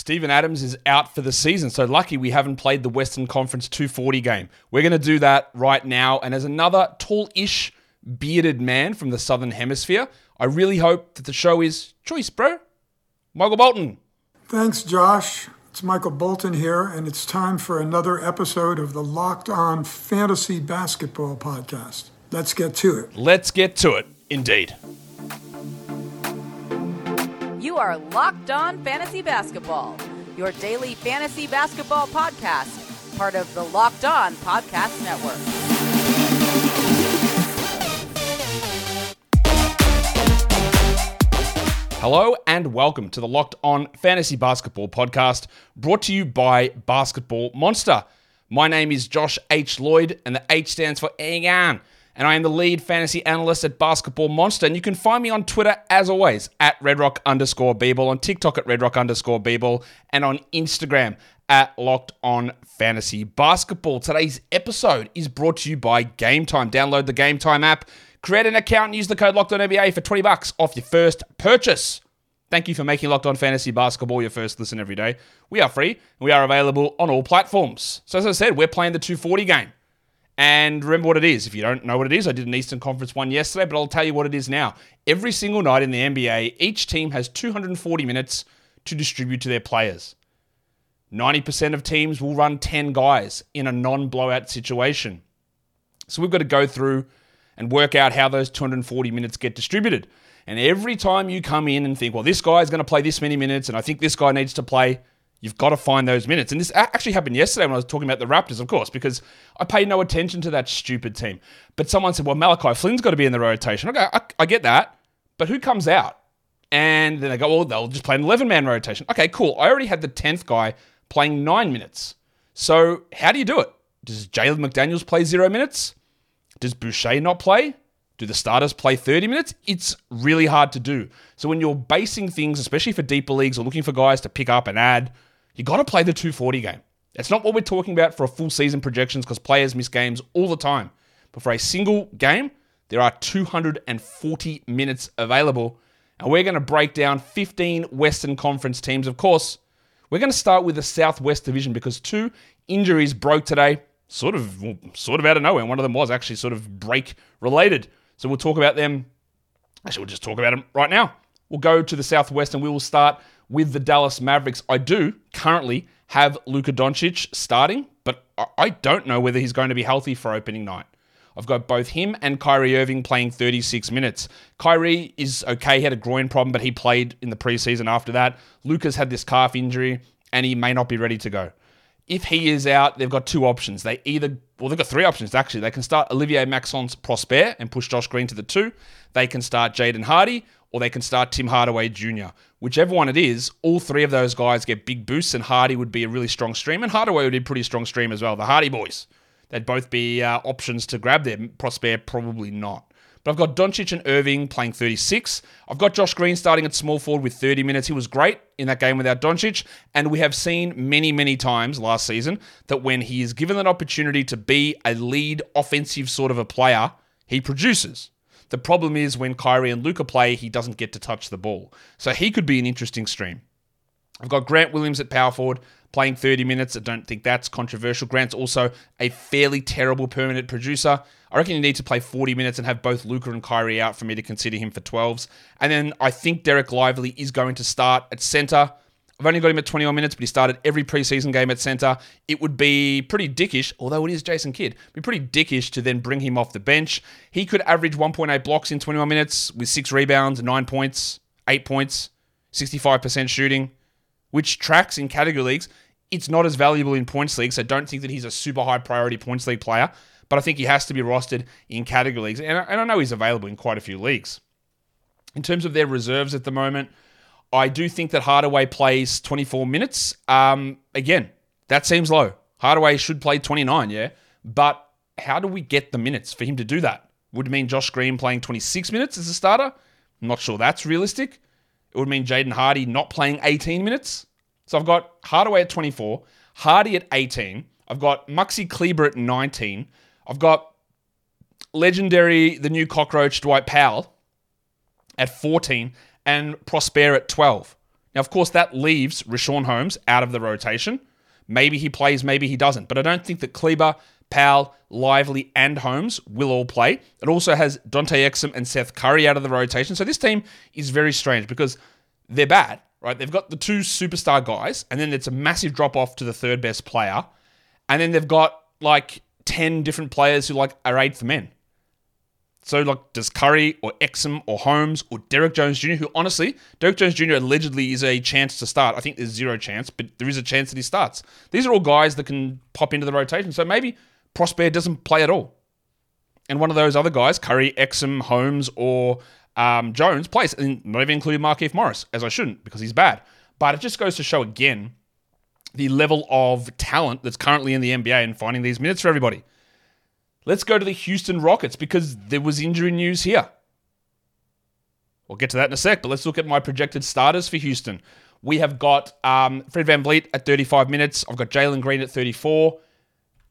Steven Adams is out for the season, so lucky we haven't played the Western Conference 240 game. We're going to do that right now. And as another tall ish, bearded man from the Southern Hemisphere, I really hope that the show is choice, bro. Michael Bolton. Thanks, Josh. It's Michael Bolton here, and it's time for another episode of the Locked On Fantasy Basketball Podcast. Let's get to it. Let's get to it, indeed. You are Locked On Fantasy Basketball, your daily fantasy basketball podcast, part of the Locked On Podcast Network. Hello and welcome to the Locked On Fantasy Basketball podcast brought to you by Basketball Monster. My name is Josh H. Lloyd, and the H stands for Egan and I am the lead fantasy analyst at Basketball Monster. And you can find me on Twitter, as always, at redrock underscore Beeble, on TikTok at redrock underscore Beeble, and on Instagram at Locked On Fantasy Basketball. Today's episode is brought to you by Game Time. Download the Game Time app, create an account, and use the code Locked On NBA for 20 bucks off your first purchase. Thank you for making Locked On Fantasy Basketball your first listen every day. We are free and we are available on all platforms. So, as I said, we're playing the 240 game. And remember what it is. If you don't know what it is, I did an Eastern Conference one yesterday, but I'll tell you what it is now. Every single night in the NBA, each team has 240 minutes to distribute to their players. 90% of teams will run 10 guys in a non blowout situation. So we've got to go through and work out how those 240 minutes get distributed. And every time you come in and think, well, this guy is going to play this many minutes, and I think this guy needs to play You've got to find those minutes. And this actually happened yesterday when I was talking about the Raptors, of course, because I paid no attention to that stupid team. But someone said, well, Malachi Flynn's got to be in the rotation. Okay, I, I get that. But who comes out? And then they go, well, they'll just play an 11 man rotation. Okay, cool. I already had the 10th guy playing nine minutes. So how do you do it? Does Jalen McDaniels play zero minutes? Does Boucher not play? Do the starters play 30 minutes? It's really hard to do. So when you're basing things, especially for deeper leagues or looking for guys to pick up and add, you got to play the 240 game. That's not what we're talking about for a full season projections because players miss games all the time. But for a single game, there are 240 minutes available. And we're going to break down 15 Western Conference teams. Of course, we're going to start with the Southwest Division because two injuries broke today, sort of, well, sort of out of nowhere. One of them was actually sort of break related. So we'll talk about them. Actually, we'll just talk about them right now. We'll go to the Southwest and we will start with the Dallas Mavericks. I do currently have Luka Doncic starting, but I don't know whether he's going to be healthy for opening night. I've got both him and Kyrie Irving playing 36 minutes. Kyrie is okay. He had a groin problem, but he played in the preseason after that. Luka's had this calf injury, and he may not be ready to go. If he is out, they've got two options. They either, well, they've got three options actually. They can start Olivier Maxence Prosper and push Josh Green to the two. They can start Jaden Hardy, or they can start Tim Hardaway Jr. Whichever one it is, all three of those guys get big boosts, and Hardy would be a really strong stream, and Hardaway would be a pretty strong stream as well. The Hardy boys, they'd both be uh, options to grab them. Prosper probably not. But I've got Doncic and Irving playing 36. I've got Josh Green starting at small forward with 30 minutes. He was great in that game without Doncic. And we have seen many, many times last season that when he is given an opportunity to be a lead offensive sort of a player, he produces. The problem is when Kyrie and Luka play, he doesn't get to touch the ball. So he could be an interesting stream. I've got Grant Williams at power forward playing 30 minutes. I don't think that's controversial. Grant's also a fairly terrible permanent producer. I reckon you need to play 40 minutes and have both Luka and Kyrie out for me to consider him for 12s. And then I think Dereck Lively is going to start at center. I've only got him at 21 minutes, but he started every preseason game at center. It would be pretty dickish, although it is Jason Kidd, be pretty dickish to then bring him off the bench. He could average 1.8 blocks in 21 minutes with six rebounds, nine points, eight points, 65% shooting, which tracks in category leagues. It's not as valuable in points leagues, so don't think that he's a super high priority points league player, but I think he has to be rostered in category leagues. And I know he's available in quite a few leagues. In terms of their reserves at the moment, I do think that Hardaway plays 24 minutes. Um, again, that seems low. Hardaway should play 29, yeah. But how do we get the minutes for him to do that? Would mean Josh Green playing 26 minutes as a starter? I'm not sure that's realistic. It would mean Jaden Hardy not playing 18 minutes. So I've got Hardaway at 24, Hardy at 18. I've got Maxi Kleber at 19. I've got legendary, the new cockroach, Dwight Powell at 14 and Prosper at 12. Now, of course, that leaves Richaun Holmes out of the rotation. Maybe he plays, maybe he doesn't. But I don't think that Kleber, Powell, Lively, and Holmes will all play. It also has Dante Exum and Seth Curry out of the rotation. So this team is very strange because they're bad, right? They've got the two superstar guys, and then it's a massive drop off to the third best player. And then they've got like 10 different players who like are eighth men. So, like, does Curry or Exum or Holmes or Derrick Jones Jr., who honestly, Derrick Jones Jr. allegedly is a chance to start. I think there's zero chance, but there is a chance that he starts. These are all guys that can pop into the rotation. So maybe Prosper doesn't play at all. And one of those other guys, Curry, Exum, Holmes, or um, Jones, plays. And not even including Markieff Morris, as I shouldn't, because he's bad. But it just goes to show again the level of talent that's currently in the NBA and finding these minutes for everybody. Let's go to the Houston Rockets because there was injury news here. We'll get to that in a sec, but let's look at my projected starters for Houston. We have got um, Fred VanVleet at 35 minutes. I've got Jalen Green at 34.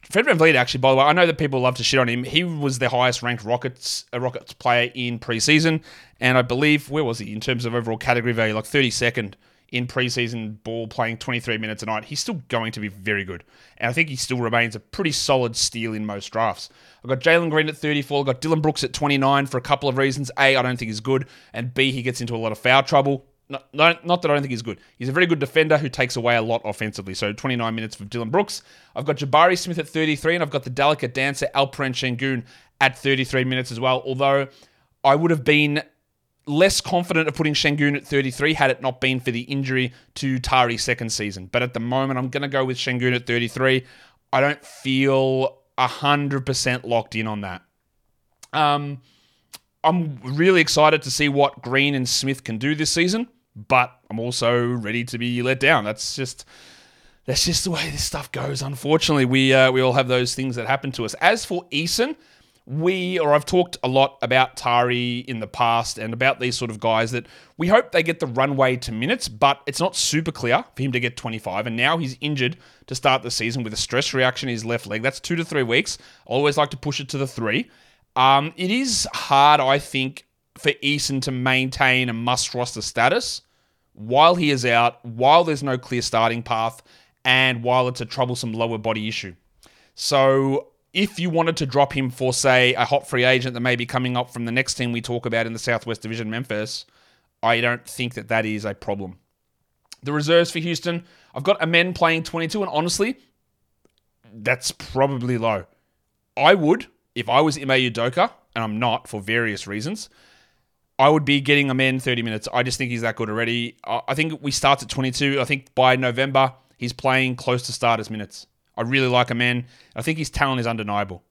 Fred VanVleet, actually, by the way, I know that people love to shit on him. He was the highest ranked Rockets uh, Rockets player in preseason, and I believe where was he in terms of overall category value, like 32nd in preseason ball playing 23 minutes a night, he's still going to be very good. And I think he still remains a pretty solid steal in most drafts. I've got Jalen Green at 34, I've got Dillon Brooks at 29 for a couple of reasons. A, I don't think he's good, and B, he gets into a lot of foul trouble. Not, not, that I don't think he's good. He's a very good defender who takes away a lot offensively. So 29 minutes for Dillon Brooks. I've got Jabari Smith at 33, and I've got the delicate dancer Alperen Sengun at 33 minutes as well. Although I would have been less confident of putting Sengun at 33 had it not been for the injury to Tari's second season. But at the moment, I'm going to go with Sengun at 33. I don't feel 100% locked in on that. Um, I'm really excited to see what Green and Smith can do this season, but I'm also ready to be let down. That's just that's just the way this stuff goes. Unfortunately, we uh, we all have those things that happen to us. As for Eason, we, or I've talked a lot about Tari in the past and about these sort of guys that we hope they get the runway to minutes, but it's not super clear for him to get 25. And now he's injured to start the season with a stress reaction in his left leg. That's two to three weeks. Always like to push it to the three. Um, it is hard, I think, for Eason to maintain a must roster status while he is out, while there's no clear starting path, and while it's a troublesome lower body issue. So if you wanted to drop him for, say, a hot free agent that may be coming up from the next team we talk about in the Southwest Division, Memphis, I don't think that that is a problem. The reserves for Houston, I've got a Amen playing 22, and honestly, that's probably low. I would, if I was Ime Udoka, and I'm not for various reasons, I would be getting Amen 30 minutes. I just think he's that good already. I think we start at 22. I think by November, he's playing close to starters minutes. I really like Amen. I think his talent is undeniable.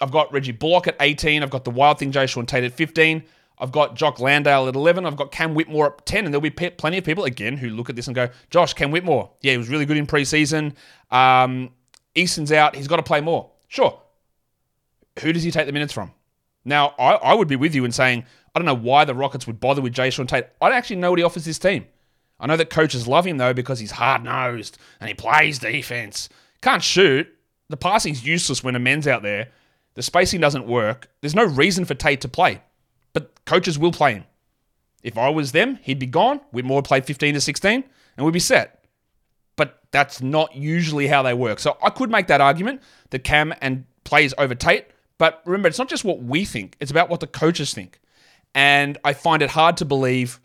I've got Reggie Bullock at 18. I've got the Wild Thing Jae'Sean Tate at 15. I've got Jock Landale at 11. I've got Cam Whitmore at 10. And there'll be plenty of people, again, who look at this and go, Josh, Cam Whitmore. Yeah, he was really good in preseason. Um, Eason's out. He's got to play more. Sure. Who does he take the minutes from? Now, I, I would be with you in saying, I don't know why the Rockets would bother with Jae'Sean Tate. I don't actually know what he offers this team. I know that coaches love him, though, because he's hard nosed and he plays defense. Can't shoot. The passing's useless when Amen's out there. The spacing doesn't work. There's no reason for Tate to play. But coaches will play him. If I was them, he'd be gone. Whitmore played 15 to 16, and we'd be set. But that's not usually how they work. So I could make that argument that Cam and plays over Tate. But remember, it's not just what we think, it's about what the coaches think. And I find it hard to believe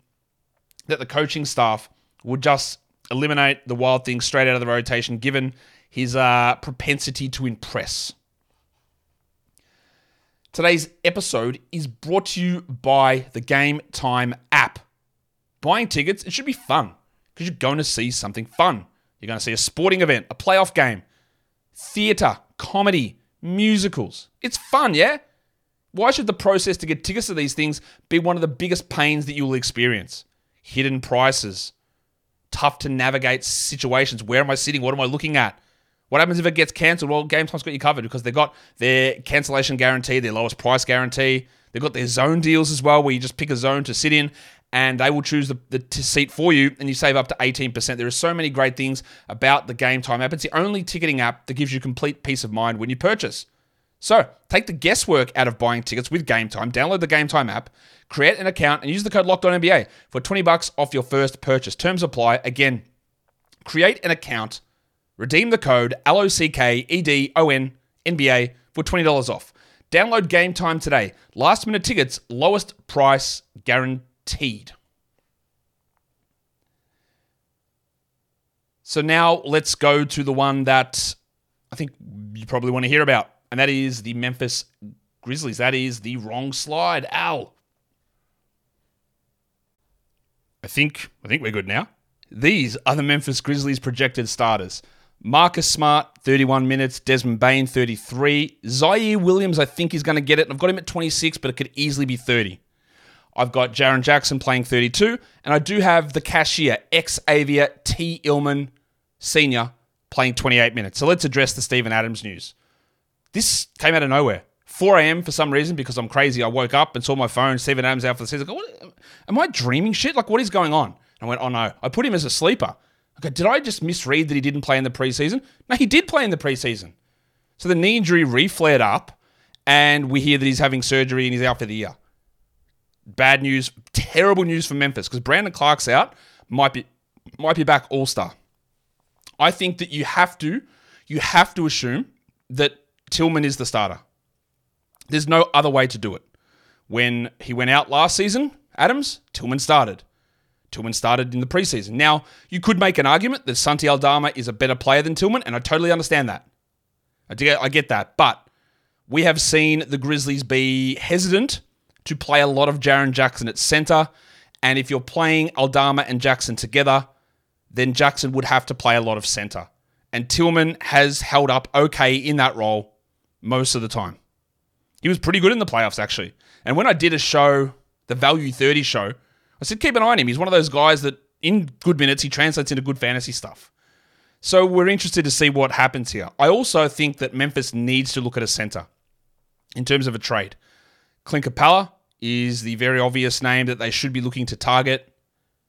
that the coaching staff would just eliminate the wild thing straight out of the rotation, given his uh, propensity to impress. Today's episode is brought to you by the Game Time app. Buying tickets, it should be fun because you're going to see something fun. You're going to see a sporting event, a playoff game, theatre, comedy, musicals. It's fun, yeah? Why should the process to get tickets to these things be one of the biggest pains that you will experience? Hidden prices, tough to navigate situations. Where am I sitting? What am I looking at? What happens if it gets cancelled? Well, Game Time's got you covered because they've got their cancellation guarantee, their lowest price guarantee. They've got their zone deals as well, where you just pick a zone to sit in and they will choose the, the seat for you and you save up to 18%. There are so many great things about the Game Time app. It's the only ticketing app that gives you complete peace of mind when you purchase. So take the guesswork out of buying tickets with Game Time. Download the Game Time app, create an account, and use the code LOCKEDONNBA for 20 bucks off your first purchase. Terms apply. Again, create an account, redeem the code LOCKEDON for $20 off. Download Game Time today. Last minute tickets, lowest price guaranteed. So now let's go to the one that I think you probably want to hear about, and that is the Memphis Grizzlies. That is the wrong slide. Al. I think I think we're good now. These are the Memphis Grizzlies projected starters. Marcus Smart, 31 minutes. Desmond Bane, 33. Ziaire Williams, I think, is going to get it. I've got him at 26, but it could easily be 30. I've got Jaren Jackson playing 32, and I do have the cashier, Xavier Tillman, senior, playing 28 minutes. So let's address the Steven Adams news. This came out of nowhere. 4 a.m. for some reason because I'm crazy. I woke up and saw my phone, Steven Adams out for the season. I go, what, am I dreaming shit? Like, what is going on? I went, oh no. I put him as a sleeper. Okay, did I just misread that he didn't play in the preseason? No, he did play in the preseason. So the knee injury re-flared up, and we hear that he's having surgery and he's out for the year. Bad news, terrible news for Memphis because Brandon Clarke's out, might be might be back all star. I think that you have to you have to assume that Tillman is the starter. There's no other way to do it. When he went out last season, Adams, Tillman started. Tillman started in the preseason. Now, you could make an argument that Santi Aldama is a better player than Tillman, and I totally understand that. I get, I get that. But we have seen the Grizzlies be hesitant to play a lot of Jaren Jackson at center. And if you're playing Aldama and Jackson together, then Jackson would have to play a lot of center. And Tillman has held up okay in that role most of the time. He was pretty good in the playoffs, actually. And when I did a show, the Value 30 show, I said, keep an eye on him. He's one of those guys that in good minutes, he translates into good fantasy stuff. So we're interested to see what happens here. I also think that Memphis needs to look at a center in terms of a trade. Clint Capela is the very obvious name that they should be looking to target.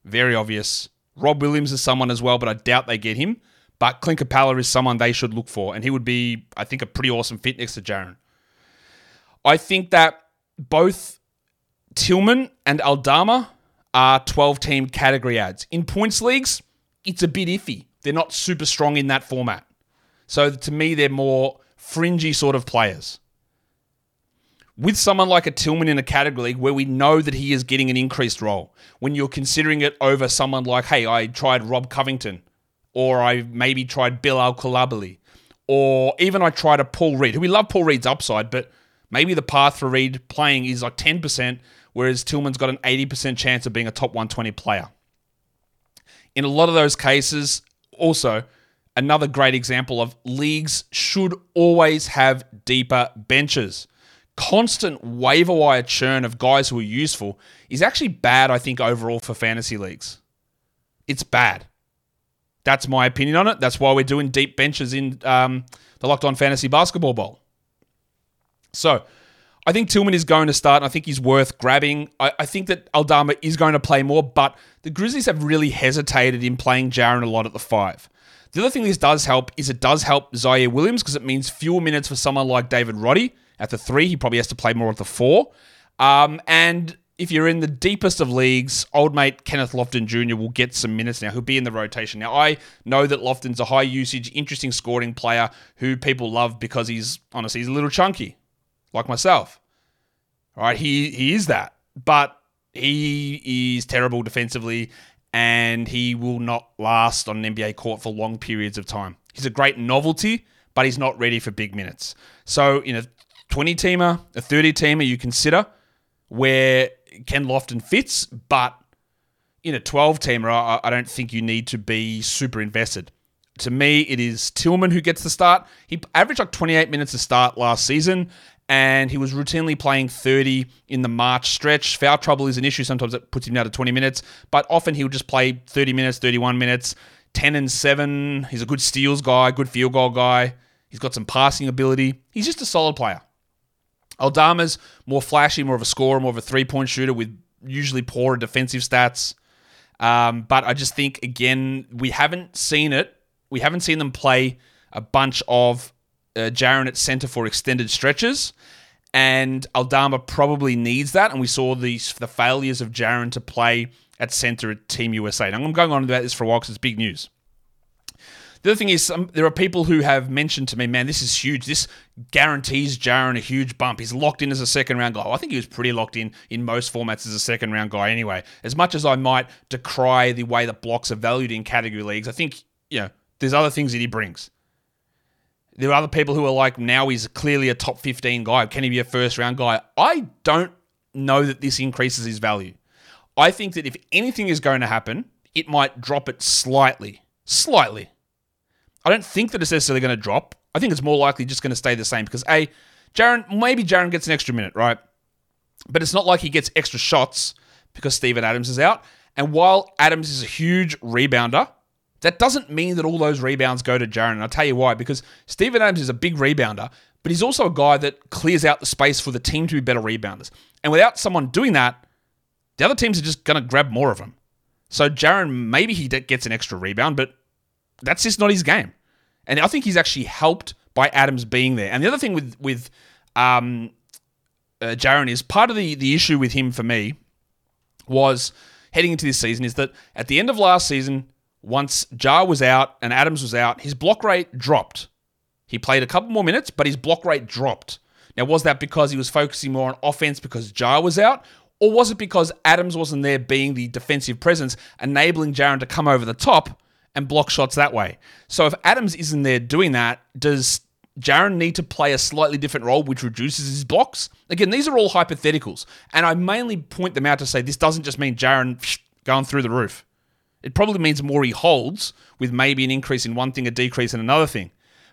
Very obvious. Rob Williams is someone as well, but I doubt they get him. But Clint Capela is someone they should look for, and he would be, I think, a pretty awesome fit next to Jaren. I think that both Tillman and Aldama are 12 team category ads. In points leagues, it's a bit iffy. They're not super strong in that format. So to me, they're more fringy sort of players. With someone like a Tillman in a category league where we know that he is getting an increased role, when you're considering it over someone like, hey, I tried Rob Covington, or I maybe tried Bill Al or even I tried a Paul Reed, who we love Paul Reed's upside, but maybe the path for Reed playing is like 10%, whereas Tillman's got an 80% chance of being a top 120 player. In a lot of those cases, also, another great example of leagues should always have deeper benches. Constant waiver wire churn of guys who are useful is actually bad, I think, overall for fantasy leagues. It's bad. That's my opinion on it. That's why we're doing deep benches in um, the Locked On Fantasy Basketball Bowl. So, I think Tillman is going to start, and I think he's worth grabbing. I, I, think that Aldama is going to play more, but the Grizzlies have really hesitated in playing Jaren a lot at the five. The other thing this does help is it does help Ziaire Williams because it means fewer minutes for someone like David Roddy at the three. He probably has to play more at the four. Um, and if you're in the deepest of leagues, old mate Kenneth Lofton Jr. will get some minutes now. He'll be in the rotation. Now, I know that Lofton's a high usage, interesting scoring player who people love because he's, honestly, he's a little chunky like myself. Right, he he is that, but he is terrible defensively, and he will not last on an NBA court for long periods of time. He's a great novelty, but he's not ready for big minutes. So in a 20 teamer, a 30 teamer, you consider where Ken Lofton fits, but in a 12 teamer, I, I don't think you need to be super invested. To me, it is Tillman who gets the start. He averaged like 28 minutes to start last season, and he was routinely playing 30 in the March stretch. Foul trouble is an issue. Sometimes it puts him down to 20 minutes, but often he'll just play 30 minutes, 31 minutes, 10 and 7. He's a good steals guy, good field goal guy. He's got some passing ability. He's just a solid player. Aldama's more flashy, more of a scorer, more of a three point shooter with usually poorer defensive stats. Um, but I just think, again, we haven't seen it. We haven't seen them play a bunch of uh, Jaren at center for extended stretches, and Aldama probably needs that. And we saw these the failures of Jaren to play at center at Team USA. Now I'm going on about this for a while because it's big news. The other thing is, um, there are people who have mentioned to me, man, this is huge. This guarantees Jaren a huge bump. He's locked in as a second round guy. I think he was pretty locked in in most formats as a second round guy anyway. As much as I might decry the way that blocks are valued in category leagues, I think, you know, there's other things that he brings. There are other people who are like, now he's clearly a top 15 guy. Can he be a first round guy? I don't know that this increases his value. I think that if anything is going to happen, it might drop it slightly. Slightly. I don't think that it's necessarily going to drop. I think it's more likely just going to stay the same because A, Jaren, maybe Jaren gets an extra minute, right? But it's not like he gets extra shots because Steven Adams is out. And while Adams is a huge rebounder, that doesn't mean that all those rebounds go to Jaren. And I'll tell you why, because Steven Adams is a big rebounder, but he's also a guy that clears out the space for the team to be better rebounders. And without someone doing that, the other teams are just going to grab more of them. So Jaren, maybe he gets an extra rebound, but that's just not his game. And I think he's actually helped by Adams being there. And the other thing with with um, uh, Jaren is part of the the issue with him for me was heading into this season is that at the end of last season, once Ja was out and Adams was out, his block rate dropped. He played a couple more minutes, but his block rate dropped. Now, was that because he was focusing more on offense because Ja was out, or was it because Adams wasn't there being the defensive presence, enabling Jaren to come over the top and block shots that way. So if Adams isn't there doing that, does Jaren need to play a slightly different role, which reduces his blocks? Again, these are all hypotheticals, and I mainly point them out to say this doesn't just mean Jaren going through the roof. It probably means more he holds, with maybe an increase in one thing, a decrease in another thing.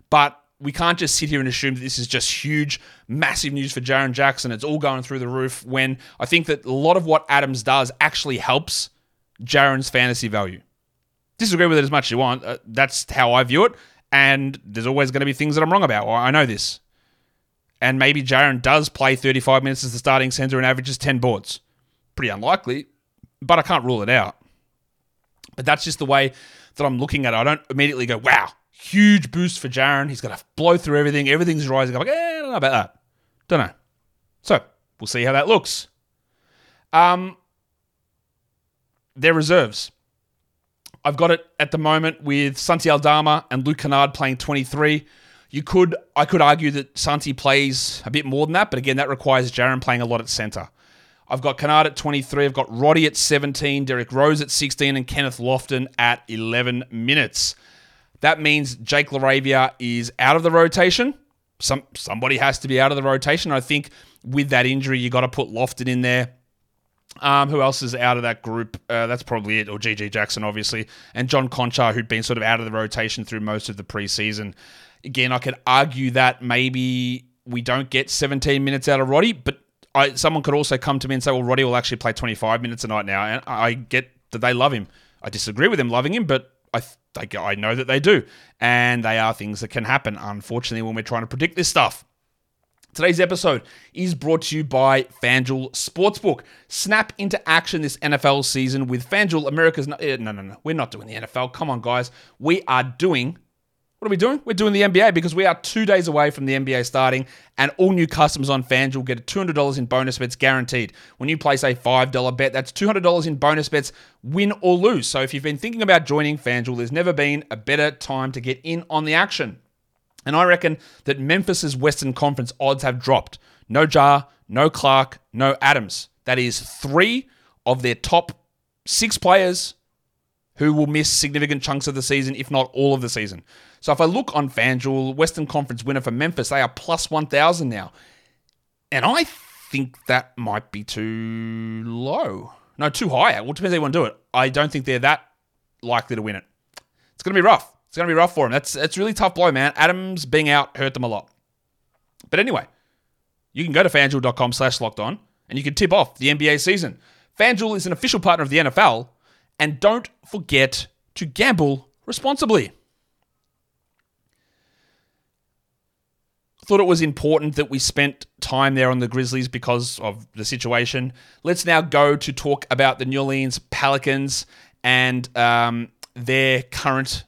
But we can't just sit here and assume that this is just huge, massive news for Jaren Jackson. It's all going through the roof when I think that a lot of what Adams does actually helps Jaren's fantasy value disagree with it as much as you want. Uh, that's how I view it. And there's always going to be things that I'm wrong about. I know this. And maybe Jaren does play 35 minutes as the starting center and averages 10 boards. Pretty unlikely, but I can't rule it out. But that's just the way that I'm looking at it. I don't immediately go, wow, huge boost for Jaren. He's going to blow through everything. Everything's rising. I'm like, eh, I don't know about that. Don't know. So we'll see how that looks. Um, their reserves. I've got it at the moment with Santi Aldama and Luke Kennard playing 23. You could, I could argue that Santi plays a bit more than that, but again, that requires Jaren playing a lot at center. I've got Kennard at 23. I've got Roddy at 17, Derrick Rose at 16, and Kenneth Lofton at 11 minutes. That means Jake LaRavia is out of the rotation. Some somebody has to be out of the rotation. I think with that injury, you got to put Lofton in there. Um, who else is out of that group? Uh, that's probably it, or GG Jackson, obviously, and John Konchar, who'd been sort of out of the rotation through most of the preseason. Again, I could argue that maybe we don't get 17 minutes out of Roddy, but I, someone could also come to me and say, well, Roddy will actually play 25 minutes a night now, and I get that they love him. I disagree with them loving him, but I, I know that they do, and they are things that can happen, unfortunately, when we're trying to predict this stuff. Today's episode is brought to you by FanDuel Sportsbook. Snap into action this NFL season with FanDuel, America's. No, no, no, no. We're not doing the NFL. Come on, guys. We are doing. What are we doing? We're doing the NBA because we are two days away from the NBA starting, and all new customers on FanDuel get $200 in bonus bets guaranteed. When you place a $5 bet, that's $200 in bonus bets, win or lose. So if you've been thinking about joining FanDuel, there's never been a better time to get in on the action. And I reckon that Memphis's Western Conference odds have dropped. No Ja, no Clarke, no Adams. That is three of their top six players who will miss significant chunks of the season, if not all of the season. So if I look on FanDuel, Western Conference winner for Memphis, they are plus 1,000 now. And I think that might be too low. No, too high. Well, depends how you want to do it. I don't think they're that likely to win it. It's going to be rough. It's going to be rough for them. That's that's really tough blow, man. Adams being out hurt them a lot. But anyway, you can go to fanduel.com slash locked on and you can tip off the NBA season. FanDuel is an official partner of the NFL, and don't forget to gamble responsibly. Thought it was important that we spent time there on the Grizzlies because of the situation. Let's now go to talk about the New Orleans Pelicans and um, their current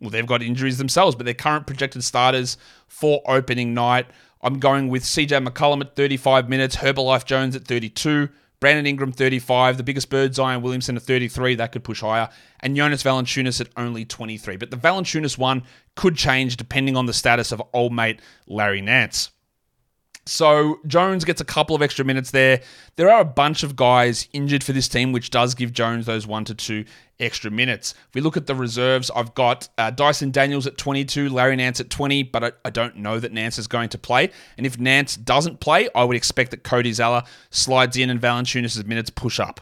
well, they've got injuries themselves, but their current projected starters for opening night. I'm going with CJ McCollum at 35 minutes, Herbalife Jones at 32, Brandon Ingram 35, the biggest bird Zion Williamson at 33, that could push higher, and Jonas Valanciunas at only 23. But the Valanciunas one could change depending on the status of old mate Larry Nance. So Jones gets a couple of extra minutes there. There are a bunch of guys injured for this team, which does give Jones those one to two extra minutes. If we look at the reserves, I've got uh, Dyson Daniels at 22, Larry Nance at 20, but I, I, don't know that Nance is going to play. And if Nance doesn't play, I would expect that Cody Zeller slides in and Valanciunas' minutes push up.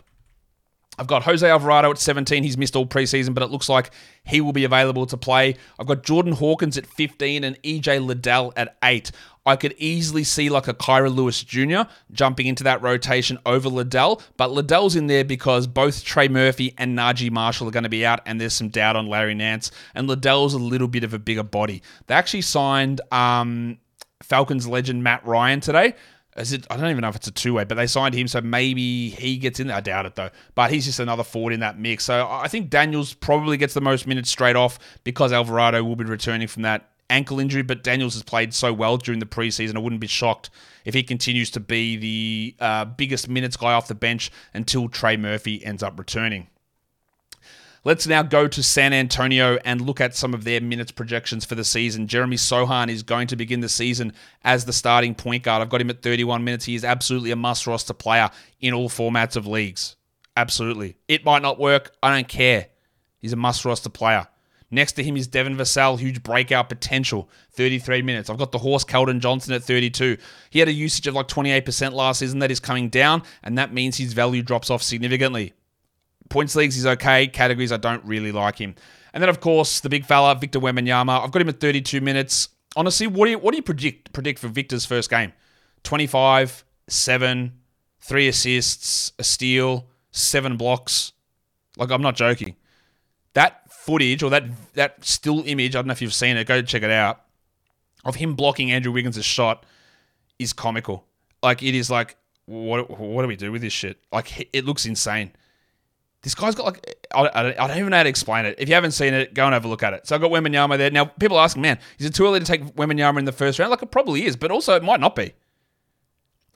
I've got Jose Alvarado at 17. He's missed all preseason, but it looks like he will be available to play. I've got Jordan Hawkins at 15 and EJ Liddell at 8. I could easily see like a Kira Lewis Jr. jumping into that rotation over Liddell, but Liddell's in there because both Trey Murphy and Naji Marshall are going to be out, and there's some doubt on Larry Nance, and Liddell's a little bit of a bigger body. They actually signed um, Falcons legend Matt Ryan today. Is it? I don't even know if it's a two way, but they signed him, so maybe he gets in there. I doubt it though. But he's just another forward in that mix. So I think Daniels probably gets the most minutes straight off because Alvarado will be returning from that ankle injury, but Daniels has played so well during the preseason. I wouldn't be shocked if he continues to be the uh, biggest minutes guy off the bench until Trey Murphy ends up returning. Let's now go to San Antonio and look at some of their minutes projections for the season. Jeremy Sochan is going to begin the season as the starting point guard. I've got him at 31 minutes. He is absolutely a must roster player in all formats of leagues. Absolutely. It might not work. I don't care. He's a must roster player. Next to him is Devin Vassell, huge breakout potential, 33 minutes. I've got the horse Keldon Johnson at 32. He had a usage of like 28% last season. That is coming down, and that means his value drops off significantly. Points leagues, he's okay. Categories, I don't really like him. And then, of course, the big fella, Victor Wembanyama. I've got him at 32 minutes. Honestly, what do you, what do you predict, predict for Victor's first game? 25, 7, 3 assists, a steal, 7 blocks. Like, I'm not joking. That footage or that that still image, I don't know if you've seen it, go check it out, of him blocking Andrew Wiggins' shot is comical. Like it is like what what do we do with this shit? Like it looks insane. This guy's got like I, I, don't, even know how to explain it. If you haven't seen it, go and have a look at it. So I've got Wembanyama there. Now people asking, man, is it too early to take Wembanyama in the first round? Like it probably is, but also it might not be.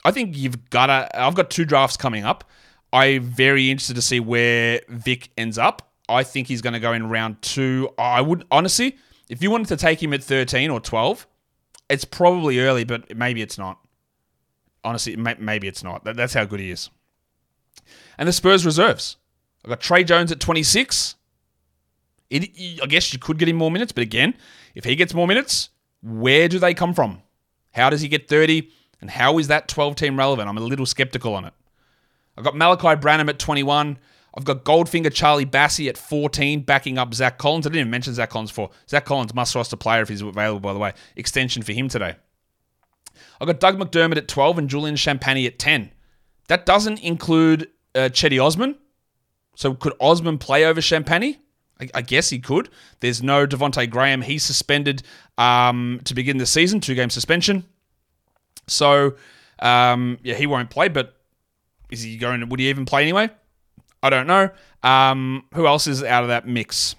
I think you've got to. I've got two drafts coming up. I'm very interested to see where Vic ends up. I think he's going to go in round two. I would honestly, if you wanted to take him at 13 or 12, it's probably early, but maybe it's not. Honestly, maybe it's not. That's how good he is. And the Spurs reserves. I've got Tre Jones at 26. It, I guess you could get him more minutes, but again, if he gets more minutes, where do they come from? How does he get 30? And how is that 12 team relevant? I'm a little skeptical on it. I've got Malaki Branham at 21. I've got Goldfinger Charlie Bassey at 14, backing up Zach Collins. I didn't even mention Zach Collins for Zach Collins must roster player if he's available, by the way. Extension for him today. I've got Doug McDermott at 12 and Julian Champagnie at 10. That doesn't include uh, Cedi Osman. So could Osman play over Champagnie? I, I, guess he could. There's no Devonte Graham. He's suspended um, to begin the season, two game suspension. So um, yeah, he won't play. But is he going? Would he even play anyway? I don't know. Um, who else is out of that mix?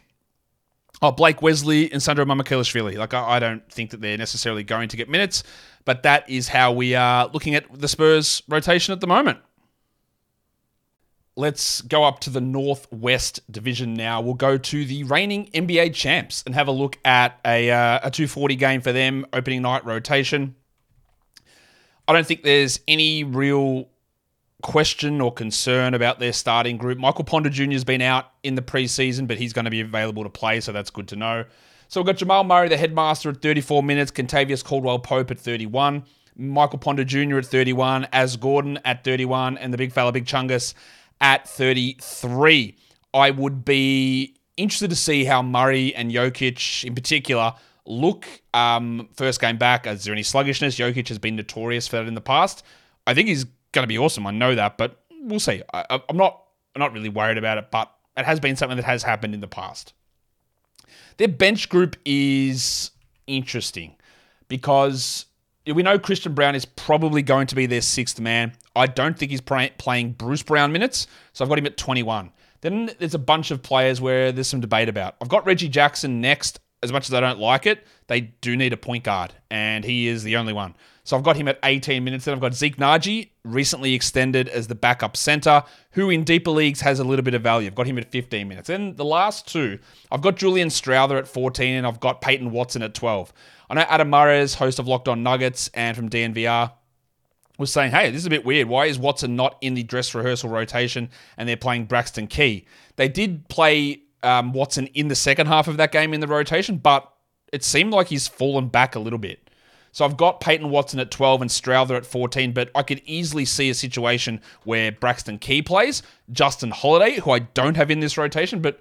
Oh, Blake Wesley and Sandro Mamukelashvili. Like, I, I don't think that they're necessarily going to get minutes, but that is how we are looking at the Spurs rotation at the moment. Let's go up to the Northwest Division now. We'll go to the reigning NBA champs and have a look at a, uh, a 240 game for them, opening night rotation. I don't think there's any real question or concern about their starting group. Michael Porter Jr. has been out in the preseason, but he's going to be available to play, so that's good to know. So we've got Jamal Murray, the headmaster, at 34 minutes, Kentavious Caldwell Pope at 31, Michael Porter Jr. at 31, As Gordon at 31, and the big fella, Big Chungus, at 33. I would be interested to see how Murray and Jokic, in particular, look um, first game back. Is there any sluggishness? Jokic has been notorious for that in the past. I think he's going to be awesome. I know that, but we'll see. I, am not I'm not really worried about it, but it has been something that has happened in the past. Their bench group is interesting because we know Christian Brown is probably going to be their sixth man. I don't think he's playing Bruce Brown minutes, so I've got him at 21. Then there's a bunch of players where there's some debate about. I've got Reggie Jackson next. as much as I don't like it, they do need a point guard, and he is the only one. So I've got him at 18 minutes. Then I've got Zeke Nnaji, recently extended as the backup center, who in deeper leagues has a little bit of value. I've got him at 15 minutes. Then the last two, I've got Julian Strawther at 14, and I've got Peyton Watson at 12. I know Adam Mares, host of Locked On Nuggets and from DNVR, was saying, hey, this is a bit weird. Why is Watson not in the dress rehearsal rotation and they're playing Braxton Key? They did play um, Watson in the second half of that game in the rotation, but it seemed like he's fallen back a little bit. So I've got Peyton Watson at 12 and Strawther at 14, but I could easily see a situation where Braxton Key plays, Justin Holiday, who I don't have in this rotation, but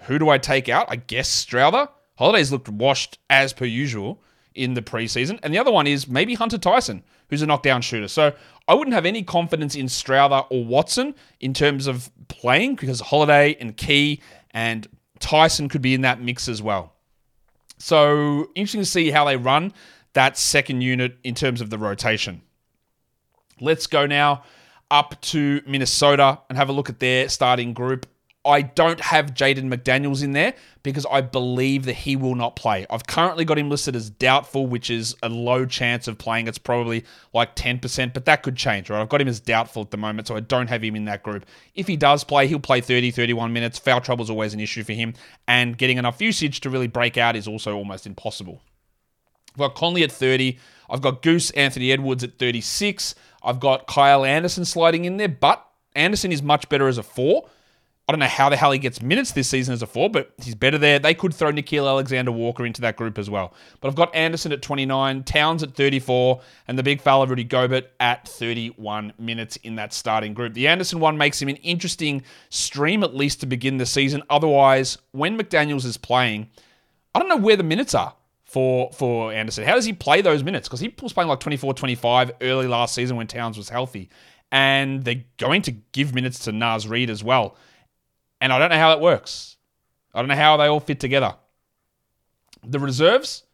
who do I take out? I guess Strawther. Holiday's looked washed as per usual in the preseason. And the other one is maybe Hunter Tyson, who's a knockdown shooter. So I wouldn't have any confidence in Strawther or Watson in terms of playing because Holiday and Key and Tyson could be in that mix as well. So interesting to see how they run that second unit in terms of the rotation. Let's go now up to Minnesota and have a look at their starting group. I don't have Jaden McDaniels in there because I believe that he will not play. I've currently got him listed as doubtful, which is a low chance of playing. It's probably like 10%, but that could change, right? I've got him as doubtful at the moment, so I don't have him in that group. If he does play, he'll play 30, 31 minutes. Foul trouble is always an issue for him, and getting enough usage to really break out is also almost impossible. I've got Conley at 30. I've got Goose Anthony Edwards at 36. I've got Kyle Anderson sliding in there, but Anderson is much better as a four. I don't know how the hell he gets minutes this season as a four, but he's better there. They could throw Nickeil Alexander Walker into that group as well. But I've got Anderson at 29, Towns at 34, and the big fella Rudy Gobert at 31 minutes in that starting group. The Anderson one makes him an interesting stream, at least to begin the season. Otherwise, when McDaniels is playing, I don't know where the minutes are for for Anderson. How does he play those minutes? Because he was playing like 24, 25 early last season when Towns was healthy. And they're going to give minutes to Naz Reid as well. And I don't know how that works. I don't know how they all fit together. The reserves,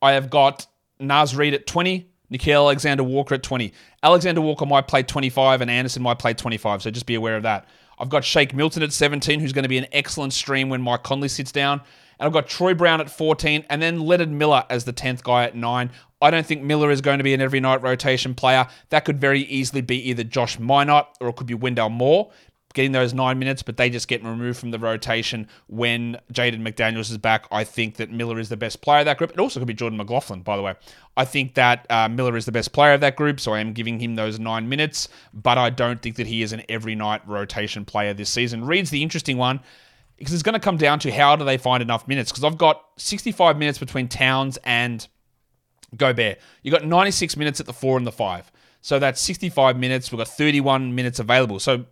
I have got Naz Reid at 20, Nickeil Alexander Walker at 20. Alexander Walker might play 25 and Anderson might play 25, so just be aware of that. I've got Shake Milton at 17, who's going to be an excellent stream when Mike Conley sits down. And I've got Troy Brown at 14, and then Leonard Miller as the 10th guy at 9. I don't think Miller is going to be an every night rotation player. That could very easily be either Josh Minott or it could be Wendell Moore getting those nine minutes, but they just get removed from the rotation when Jaden McDaniels is back. I think that Miller is the best player of that group. It also could be Jordan McLaughlin, by the way. I think that uh, Miller is the best player of that group, so I am giving him those nine minutes, but I don't think that he is an every night rotation player this season. Reid's the interesting one because it's going to come down to how do they find enough minutes because I've got 65 minutes between Towns and Gobert. You've got 96 minutes at the four and the five. So that's 65 minutes. We've got 31 minutes available. So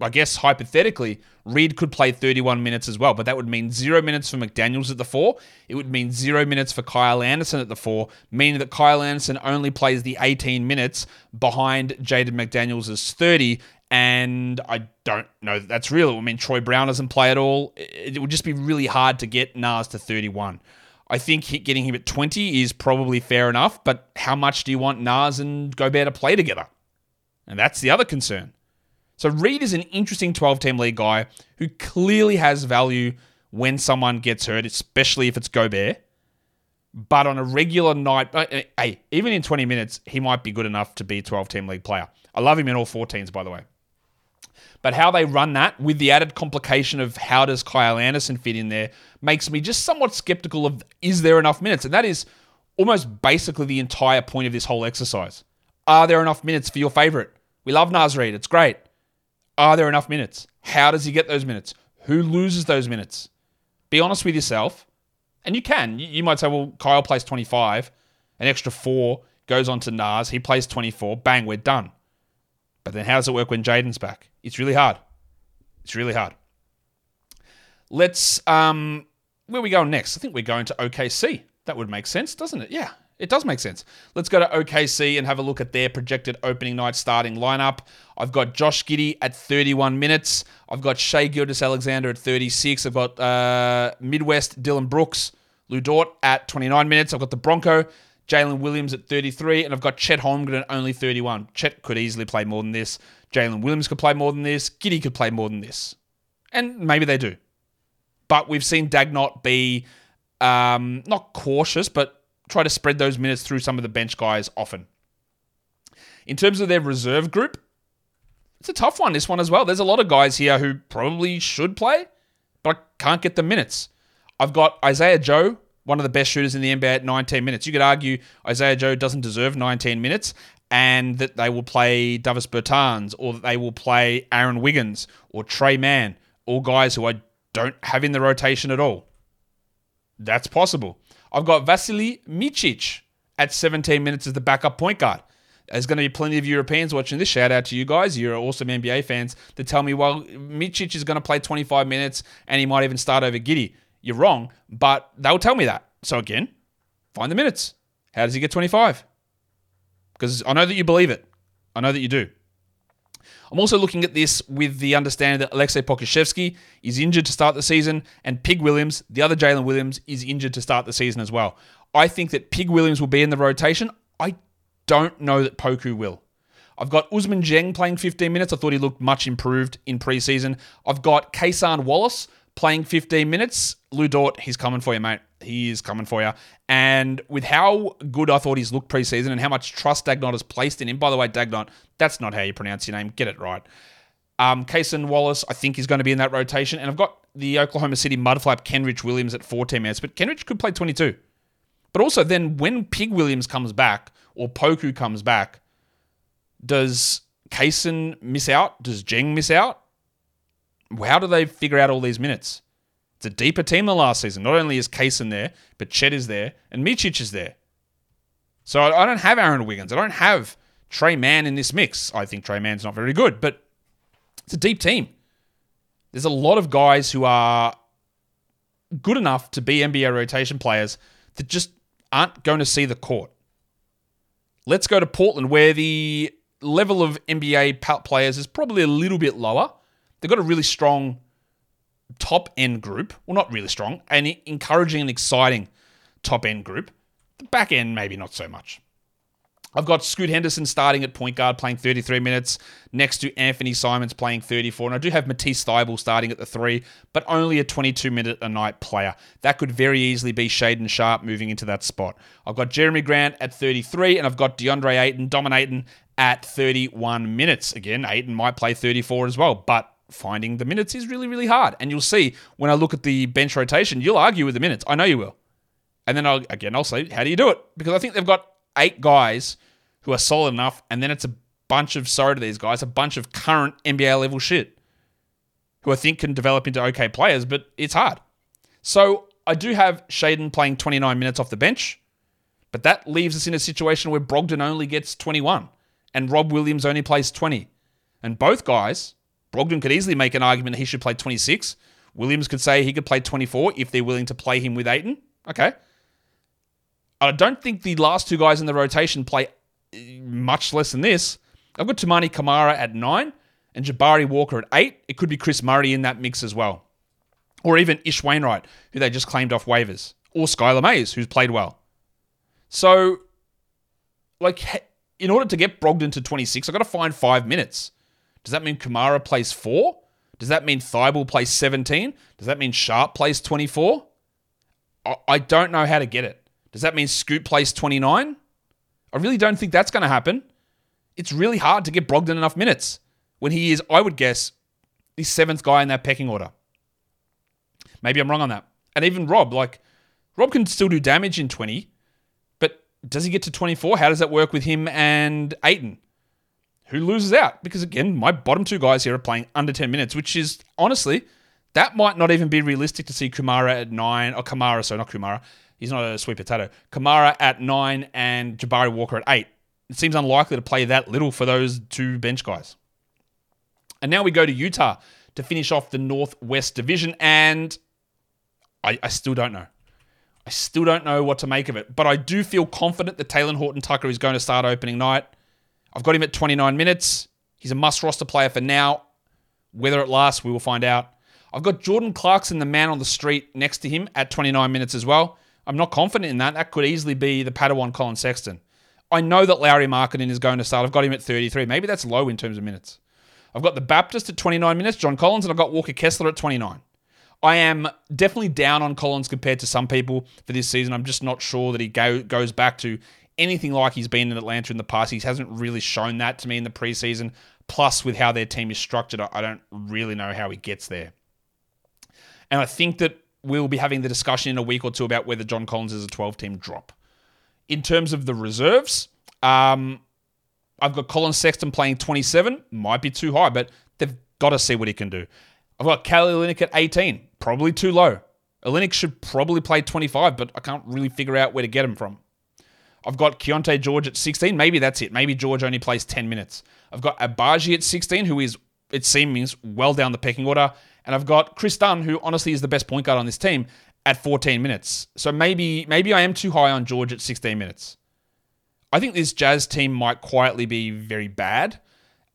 I guess hypothetically, Reid could play 31 minutes as well, but that would mean zero minutes for McDaniels at the four. It would mean zero minutes for Kyle Anderson at the four, meaning that Kyle Anderson only plays the 18 minutes behind Jaden McDaniels' 30. And I don't know that that's real. I mean, Troy Brown doesn't play at all. It would just be really hard to get Naz to 31. I think getting him at 20 is probably fair enough, but how much do you want Naz and Gobert to play together? And that's the other concern. So Reid is an interesting 12 team league guy who clearly has value when someone gets hurt, especially if it's Gobert. But on a regular night, uh, uh, hey, even in 20 minutes, he might be good enough to be a 12 team league player. I love him in all 14s, by the way. But how they run that with the added complication of how does Kyle Anderson fit in there makes me just somewhat skeptical of is there enough minutes? And that is almost basically the entire point of this whole exercise. Are there enough minutes for your favorite? We love Naz Reid. It's great. Are there enough minutes? How does he get those minutes? Who loses those minutes? Be honest with yourself. And you can. You might say, well, Kyle plays 25, an extra four goes on to Naz. He plays 24. Bang, we're done. But then how does it work when Jaden's back? It's really hard. It's really hard. Let's, um, where we going next? I think we're going to OKC. That would make sense, doesn't it? Yeah. It does make sense. Let's go to OKC and have a look at their projected opening night starting lineup. I've got Josh Giddey at 31 minutes. I've got Shai Gilgeous Alexander at 36. I've got uh, Midwest Dillon Brooks, Lu Dort at 29 minutes. I've got the Bronco, Jalen Williams at 33. And I've got Chet Holmgren at only 31. Chet could easily play more than this. Jalen Williams could play more than this. Giddey could play more than this. And maybe they do. But we've seen Daigneault be um, not cautious, but try to spread those minutes through some of the bench guys often. In terms of their reserve group, it's a tough one, this one as well. There's a lot of guys here who probably should play, but I can't get the minutes. I've got Isaiah Joe, one of the best shooters in the NBA at 19 minutes. You could argue Isaiah Joe doesn't deserve 19 minutes and that they will play Davis Bertans or that they will play Aaron Wiggins or Tre Mann, all guys who I don't have in the rotation at all. That's possible. I've got Vasilije Micic at 17 minutes as the backup point guard. There's going to be plenty of Europeans watching this. Shout out to you guys. You're awesome NBA fans that tell me, well, Micic is going to play 25 minutes and he might even start over Giddey. You're wrong, but they'll tell me that. So again, find the minutes. How does he get 25? Because I know that you believe it. I know that you do. I'm also looking at this with the understanding that Aleksej Pokusevski is injured to start the season, and Pig Williams, the other Jalen Williams, is injured to start the season as well. I think that Pig Williams will be in the rotation. I don't know that Poku will. I've got Ousmane Dieng playing 15 minutes. I thought he looked much improved in preseason. I've got Cason Wallace playing 15 minutes. Lu Dort, he's coming for you, mate. He is coming for you. And with how good I thought he's looked preseason and how much trust Daigneault has placed in him, by the way, Daigneault, that's not how you pronounce your name. Get it right. Um, Cason Wallace, I think, is going to be in that rotation. And I've got the Oklahoma City Mudflap Kenrich Williams at 14 minutes, but Kenrich could play 22. But also, then when Pig Williams comes back or Poku comes back, does Cason miss out? Does Dieng miss out? How do they figure out all these minutes? It's a deeper team than last season. Not only is Cason there, but Chet is there and Micic is there. So I don't have Aaron Wiggins. I don't have Tre Mann in this mix. I think Tre Mann's not very good, but it's a deep team. There's a lot of guys who are good enough to be NBA rotation players that just aren't going to see the court. Let's go to Portland, where the level of NBA players is probably a little bit lower. They've got a really strong top end group. Well, not really strong, and encouraging and exciting top end group. The back end, maybe not so much. I've got Scoot Henderson starting at point guard, playing 33 minutes, next to Anfernee Simons playing 34. And I do have Matisse Thybulle starting at the three, but only a 22 minute a night player. That could very easily be Shaedon Sharpe moving into that spot. I've got Jerami Grant at 33, and I've got DeAndre Ayton dominating at 31 minutes. Again, Ayton might play 34 as well, but finding the minutes is really, really hard. And you'll see when I look at the bench rotation, you'll argue with the minutes. I know you will. And then I'll, again, I'll say, how do you do it? Because I think they've got eight guys who are solid enough, and then it's a bunch of, sorry to these guys, a bunch of current NBA level shit who I think can develop into okay players, but it's hard. So I do have Shaedon playing 29 minutes off the bench, but that leaves us in a situation where Brogdon only gets 21 and Rob Williams only plays 20. And both guys, Brogdon could easily make an argument he should play 26. Williams could say he could play 24 if they're willing to play him with Ayton. Okay. I don't think the last two guys in the rotation play uh, much less than this. I've got Toumani Camara at nine and Jabari Walker at eight. It could be Kris Murray in that mix as well. Or even Ish Wainwright, who they just claimed off waivers. Or Skylar Mays, who's played well. So, like, in order to get Brogdon to 26, I've got to find five minutes. Does that mean Camara plays four? Does that mean Thybulle plays 17? Does that mean Sharpe plays 24? I don't know how to get it. Does that mean Scoot plays 29? I really don't think that's going to happen. It's really hard to get Brogdon enough minutes when he is, I would guess, the seventh guy in that pecking order. Maybe I'm wrong on that. And even Rob, like, Rob can still do damage in 20, but does he get to 24? How does that work with him and Ayton? Who loses out? Because again, my bottom two guys here are playing under 10 minutes, which is honestly, that might not even be realistic to see Kumara at nine, oh, or Camara, so not Kumara, He's not a sweet potato. Camara at nine and Jabari Walker at eight. It seems unlikely to play that little for those two bench guys. And now we go to Utah to finish off the Northwest Division, and I, I still don't know. I still don't know what to make of it, but I do feel confident that Talen Horton Tucker is going to start opening night. I've got him at 29 minutes. He's a must roster player for now. Whether it lasts, we will find out. I've got Jordan Clarkson, the man on the street, next to him at 29 minutes as well. I'm not confident in that. That could easily be the Padawan Collin Sexton. I know that Lauri Markkanen is going to start. I've got him at 33. Maybe that's low in terms of minutes. I've got the Baptist at 29 minutes, John Collins, and I've got Walker Kessler at 29. I am definitely down on Collins compared to some people for this season. I'm just not sure that he go, goes back to anything like he's been in Atlanta in the past. He hasn't really shown that to me in the preseason. Plus, with how their team is structured, I don't really know how he gets there. And I think that we'll be having the discussion in a week or two about whether John Collins is a 12 team drop. In terms of the reserves, um, I've got Collin Sexton playing 27. Might be too high, but they've got to see what he can do. I've got Kelly Olynyk at 18. Probably too low. Olynyk should probably play 25, but I can't really figure out where to get him from. I've got Keyonte George at 16. Maybe that's it. Maybe George only plays 10 minutes. I've got Agbaji at 16, who is, it seems, well down the pecking order. And I've got Kris Dunn, who honestly is the best point guard on this team, at 14 minutes. So maybe maybe I am too high on George at 16 minutes. I think this Jazz team might quietly be very bad.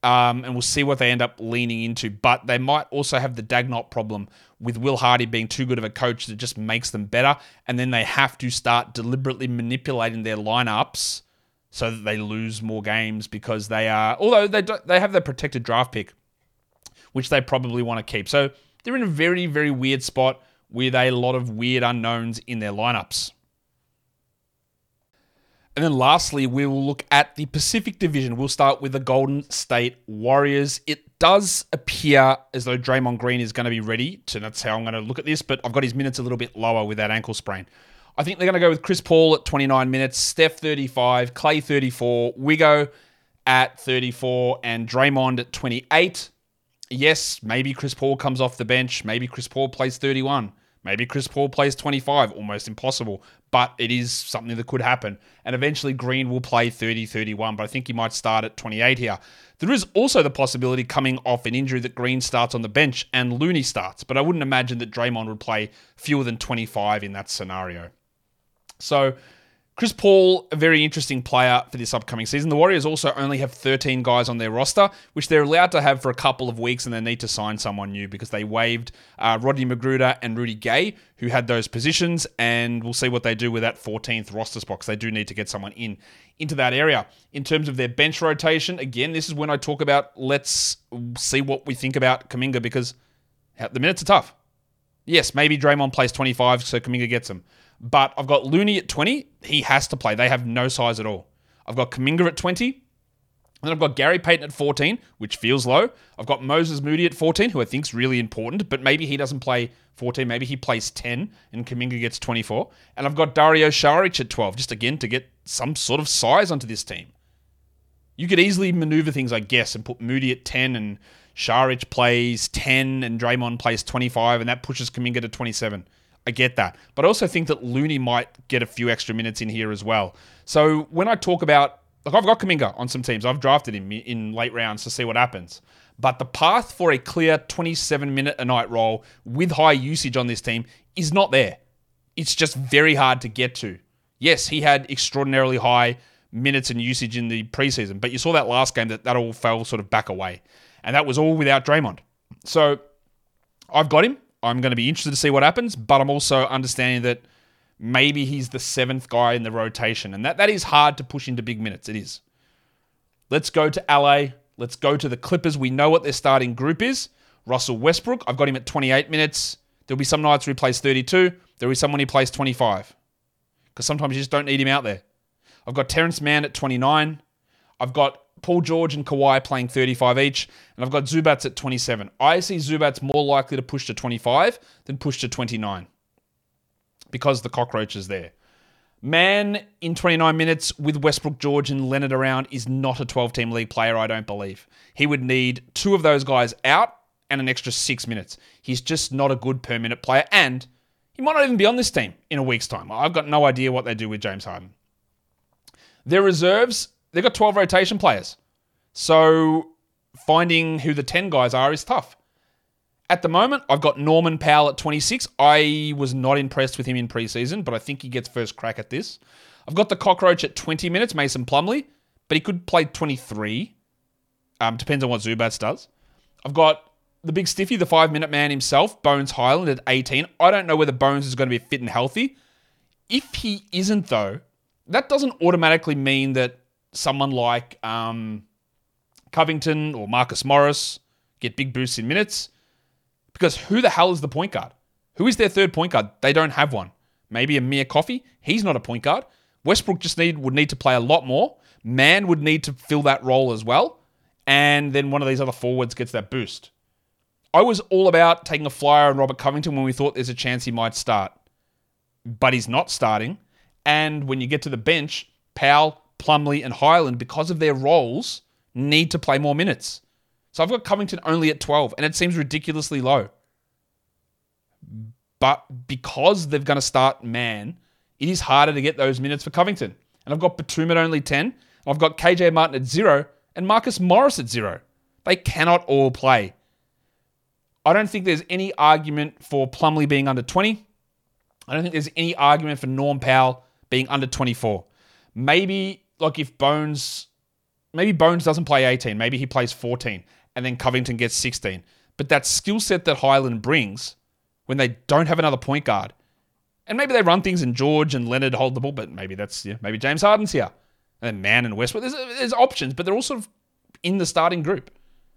Um, and we'll see what they end up leaning into. But they might also have the Daigneault problem with Will Hardy being too good of a coach that just makes them better. And then they have to start deliberately manipulating their lineups so that they lose more games because they are, although they, do, they have their protected draft pick, which they probably want to keep. So they're in a very, very weird spot with a lot of weird unknowns in their lineups. And then lastly, we will look at the Pacific Division. We'll start with the Golden State Warriors. It does appear as though Draymond Green is going to be ready. To, that's how I'm going to look at this, but I've got his minutes a little bit lower with that ankle sprain. I think they're going to go with Chris Paul at 29 minutes, Steph 35, Klay 34, Wigo at 34, and Draymond at 28. Yes, maybe Chris Paul comes off the bench. Maybe Chris Paul plays 31. Maybe Chris Paul plays 25, almost impossible, but it is something that could happen. And eventually Green will play 30 31, but I think he might start at 28 here. There is also the possibility coming off an injury that Green starts on the bench and Looney starts, but I wouldn't imagine that Draymond would play fewer than 25 in that scenario. So Chris Paul, a very interesting player for this upcoming season. The Warriors also only have 13 guys on their roster, which they're allowed to have for a couple of weeks, and they need to sign someone new because they waived uh, Rodney McGruder and Rudy Gay, who had those positions, and we'll see what they do with that 14th roster spot they do need to get someone in into that area. In terms of their bench rotation, again, this is when I talk about let's see what we think about Kuminga because the minutes are tough. Yes, maybe Draymond plays 25, so Kuminga gets him. But I've got Looney at 20. He has to play. They have no size at all. I've got Kuminga at 20. And then I've got Gary Payton at 14, which feels low. I've got Moses Moody at 14, who I think is really important, but maybe he doesn't play 14. Maybe he plays 10 and Kuminga gets 24. And I've got Dario Saric at 12, just again to get some sort of size onto this team. You could easily maneuver things, I guess, and put Moody at 10 and Saric plays 10 and Draymond plays 25, and that pushes Kuminga to 27. I get that. But I also think that Looney might get a few extra minutes in here as well. So when I talk about, like I've got Kuminga on some teams, I've drafted him in late rounds to see what happens. But the path for a clear 27 minute a night role with high usage on this team is not there. It's just very hard to get to. Yes, he had extraordinarily high minutes and usage in the preseason, but you saw that last game that that all fell sort of back away. And that was all without Draymond. So I've got him. I'm going to be interested to see what happens, but I'm also understanding that maybe he's the seventh guy in the rotation, and that, that is hard to push into big minutes. It is. Let's go to LA. Let's go to the Clippers. We know what their starting group is. Russell Westbrook, I've got him at 28 minutes. There'll be some nights where he plays 32. There'll be someone he plays 25. Because sometimes you just don't need him out there. I've got Terance Mann at 29. I've got Paul George and Kawhi playing 35 each, and I've got Zubac at 27. I see Zubac more likely to push to 25 than push to 29 because the cockroach is there. Mann in 29 minutes with Westbrook, George, and Leonard around is not a 12 team league player, I don't believe. He would need two of those guys out and an extra six minutes. He's just not a good per minute player, and he might not even be on this team in a week's time. I've got no idea what they do with James Harden. Their reserves they've got 12 rotation players. So finding who the 10 guys are is tough. At the moment, I've got Norman Powell at 26. I was not impressed with him in preseason, but I think he gets first crack at this. I've got the cockroach at 20 minutes, Mason Plumlee, but he could play 23. Um, depends on what Zubac does. I've got the big stiffy, the five minute man himself, Bones Hyland at 18. I don't know whether Bones is going to be fit and healthy. If he isn't, though, that doesn't automatically mean that someone like um, Covington or Marcus Morris get big boosts in minutes because who the hell is the point guard? Who is their third point guard? They don't have one. Maybe Amir Coffey. He's not a point guard. Westbrook just need would need to play a lot more. Mann would need to fill that role as well. And then one of these other forwards gets that boost. I was all about taking a flyer on Robert Covington when we thought there's a chance he might start. But he's not starting. And when you get to the bench, Powell, Plumlee, and Hyland, because of their roles, need to play more minutes. So I've got Covington only at 12, and it seems ridiculously low. But because they're going to start Mann, it is harder to get those minutes for Covington. And I've got Batum at only 10. I've got KJ Martin at zero and Marcus Morris at zero. They cannot all play. I don't think there's any argument for Plumlee being under 20. I don't think there's any argument for Norm Powell being under 24. Maybe, like, if Bones, maybe Bones doesn't play 18, maybe he plays 14, and then Covington gets 16. But that skill set that Hyland brings when they don't have another point guard, and maybe they run things and George and Leonard hold the ball, but maybe that's, yeah, maybe James Harden's here. And then Mann and Westbrook. There's, there's options, but they're all sort of in the starting group.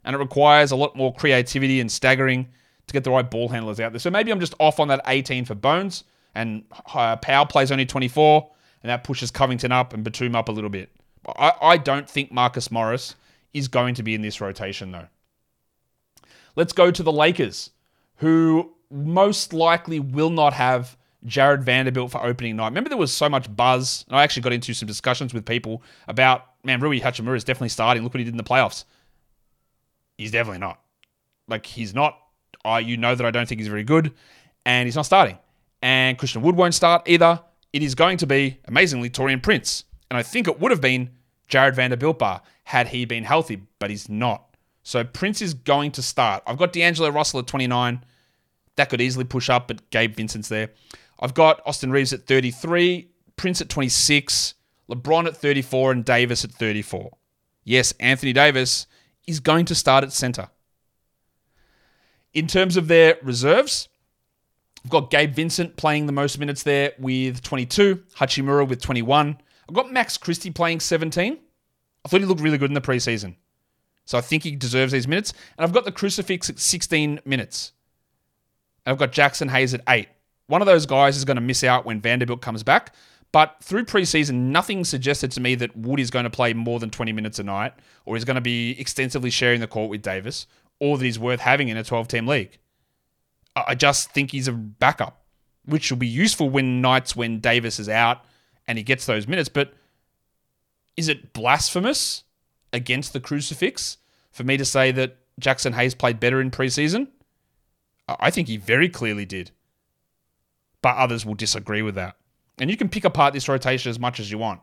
And it requires a lot more creativity and staggering to get the right ball handlers out there. So maybe I'm just off on that 18 for Bones, and uh, plays only 24, and that pushes Covington up and Batum up a little bit. I, I don't think Marcus Morris is going to be in this rotation, though. Let's go to the Lakers, who most likely will not have Jarred Vanderbilt for opening night. Remember, there was so much buzz, and I actually got into some discussions with people about, man, Rui Hachimura is definitely starting. Look what he did in the playoffs. He's definitely not. Like, he's not. I, you know that I don't think he's very good, and he's not starting. And Christian Wood won't start either. It is going to be, amazingly, Taurean Prince. And I think it would have been Jarred Vanderbilt bar had he been healthy, but he's not. So Prince is going to start. I've got D'Angelo Russell at 29. That could easily push up, but Gabe Vincent's there. I've got Austin Reaves at 33, Prince at 26, LeBron at 34, and Davis at 34. Yes, Anthony Davis is going to start at center. In terms of their reserves, I've got Gabe Vincent playing the most minutes there with 22, Hachimura with 21. I've got Max Christie playing 17. I thought he looked really good in the preseason. So I think he deserves these minutes. And I've got the Crucifix at 16 minutes. And I've got Jaxson Hayes at 8. One of those guys is going to miss out when Vanderbilt comes back. But through preseason, nothing suggested to me that Wood is going to play more than 20 minutes a night, or he's going to be extensively sharing the court with Davis, or that he's worth having in a 12 team league. I just think he's a backup, which will be useful when nights when Davis is out and he gets those minutes. But is it blasphemous against the crucifix for me to say that Jaxson Hayes played better in preseason? I think he very clearly did but others will disagree with that. And you can pick apart this rotation as much as you want.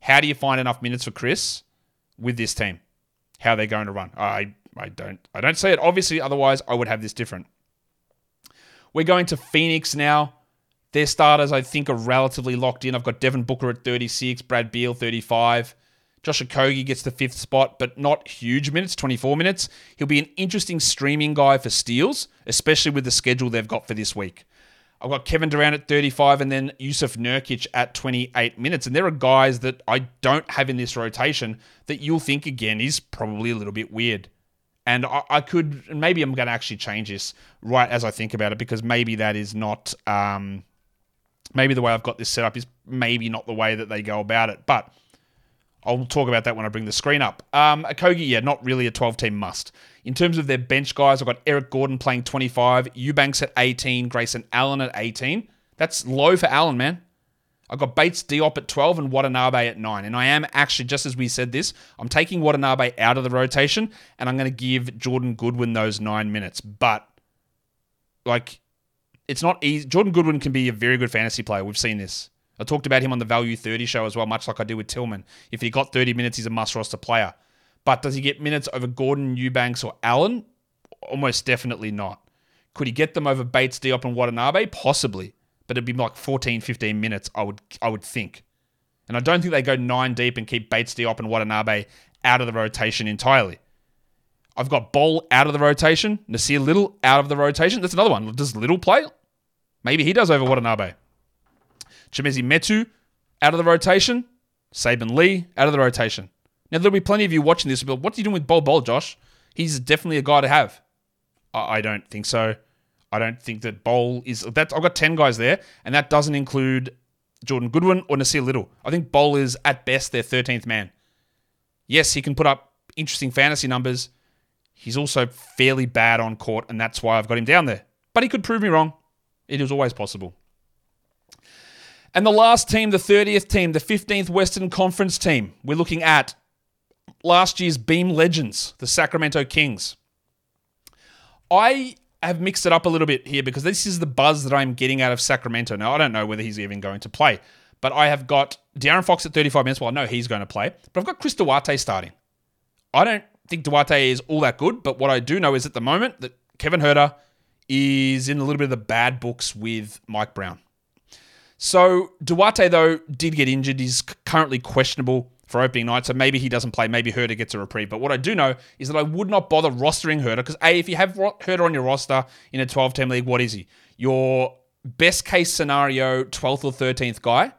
How do you find enough minutes for Chris with this team? How they're going to run? I I don't I don't say it obviously. Otherwise, I would have this different. We're going to Phoenix now. Their starters, I think, are relatively locked in. I've got Devin Booker at 36, Brad Beal 35. Josh Okogie gets the fifth spot, but not huge minutes, 24 minutes. He'll be an interesting streaming guy for steals, especially with the schedule they've got for this week. I've got Kevin Durant at 35 and then Jusuf Nurkic at 28 minutes. And there are guys that I don't have in this rotation that you'll think, again, is probably a little bit weird. And I, I could, maybe I'm going to actually change this right as I think about it because maybe that is not, um, maybe the way I've got this set up is maybe not the way that they go about it. But I'll talk about that when I bring the screen up. Um, Okogie, yeah, not really a 12 team must. In terms of their bench guys, I've got Eric Gordon playing 25, Eubanks at 18, Grayson Allen at 18. That's low for Allen, man. I've got Bates Diop at 12 and Watanabe at 9. And I am actually, just as we said this, I'm taking Watanabe out of the rotation and I'm going to give Jordan Goodwin those nine minutes. But, like, it's not easy. Jordan Goodwin can be a very good fantasy player. We've seen this. I talked about him on the Value 30 show as well, much like I did with Tillman. If he got 30 minutes, he's a must roster player. But does he get minutes over Gordon, Eubanks, or Allen? Almost definitely not. Could he get them over Bates, Diop, and Watanabe? Possibly. But it'd be like 14, 15 minutes, I would I would think. And I don't think they go nine deep and keep Bates, Diop, and Watanabe out of the rotation entirely. I've got Bol out of the rotation, Nassir Little out of the rotation. That's another one. Does Little play? Maybe he does over Watanabe. Chimezie Metu out of the rotation. Saben Lee out of the rotation. Now, there'll be plenty of you watching this, but what's he doing with Bol Bol, Josh? He's definitely a guy to have. I don't think so. I don't think that Bol is that. I've got ten guys there, and that doesn't include Jordan Goodwin or Nassir Little. I think Bol is at best their thirteenth man. Yes, he can put up interesting fantasy numbers. He's also fairly bad on court, and that's why I've got him down there. But he could prove me wrong. It is always possible. And the last team, the 30th team, the 15th Western Conference team, we're looking at last year's Beam Legends, the Sacramento Kings. I have mixed it up a little bit here because this is the buzz that I'm getting out of Sacramento. Now, I don't know whether he's even going to play, but I have got De'Aaron Fox at 35 minutes. Well, I know he's going to play, but I've got Chris Duarte starting. I don't think Duarte is all that good, but what I do know is at the moment that Kevin Huerter is in a little bit of the bad books with Mike Brown. So Duarte, though, did get injured. He's currently questionable for opening night, so maybe he doesn't play. Maybe Huerter gets a reprieve. But what I do know is that I would not bother rostering Huerter because, A, if you have Huerter on your roster in a 12 team league, what is he? Your best case scenario 12th or 13th guy.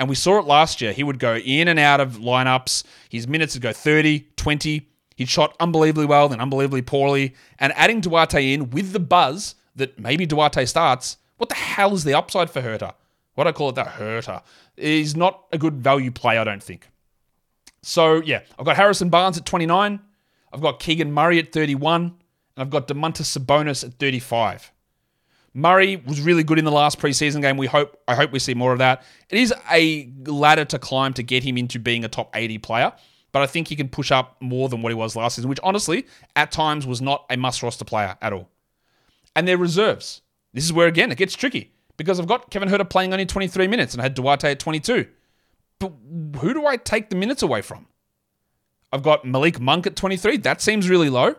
And we saw it last year. He would go in and out of lineups. His minutes would go 30, 20. He'd shot unbelievably well, then unbelievably poorly. And adding Duarte in with the buzz that maybe Duarte starts, what the hell is the upside for Huerter? what I call it, the hurter, is not a good value play, I don't think. So, yeah, I've got Harrison Barnes at 29. I've got Keegan Murray at 31. And I've got Domantas Sabonis at 35. Murray was really good in the last preseason game. We hope I hope we see more of that. It is a ladder to climb to get him into being a top 80 player, but I think he can push up more than what he was last season, which honestly, at times was not a must roster player at all. And their reserves. This is where again it gets tricky because I've got Kevin Huerter playing only 23 minutes and I had Duarte at 22. But who do I take the minutes away from? I've got Malik Monk at 23. That seems really low.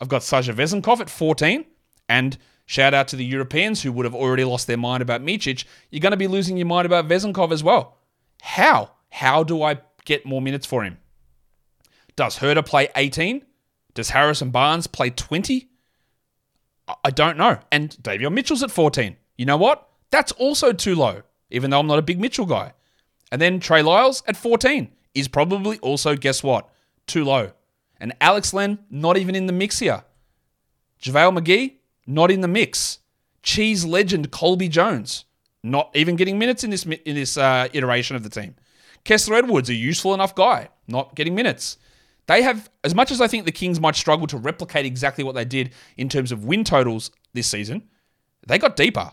I've got Sasha Vezenkov at 14. And shout out to the Europeans who would have already lost their mind about Micic. You're going to be losing your mind about Vezenkov as well. How? How do I get more minutes for him? Does Huerter play 18? Does Harrison Barnes play 20? I don't know. And Davion Mitchell's at 14. You know what? That's also too low, even though I'm not a big Mitchell guy. And then Trey Lyles at 14 is probably also, guess what? Too low. And Alex Len, not even in the mix here. JaVale McGee, not in the mix. Cheese legend Colby Jones, not even getting minutes in this in this uh, iteration of the team. Kessler Edwards, a useful enough guy, not getting minutes. They have, as much as I think the Kings might struggle to replicate exactly what they did in terms of win totals this season, they got deeper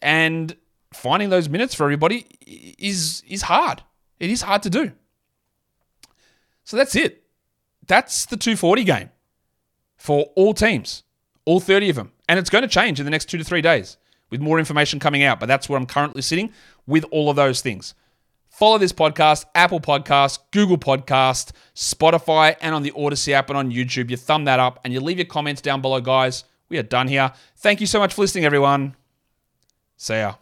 and finding those minutes for everybody is is hard. It is hard to do. So that's it. That's the 240 game for all teams, all 30 of them. And it's going to change in the next two to three days with more information coming out. But that's where I'm currently sitting with all of those things. Follow this podcast, Apple Podcast, Google Podcast, Spotify, and on the Audacy app and on YouTube. You thumb that up and you leave your comments down below, guys. We are done here. Thank you so much for listening, everyone. See ya.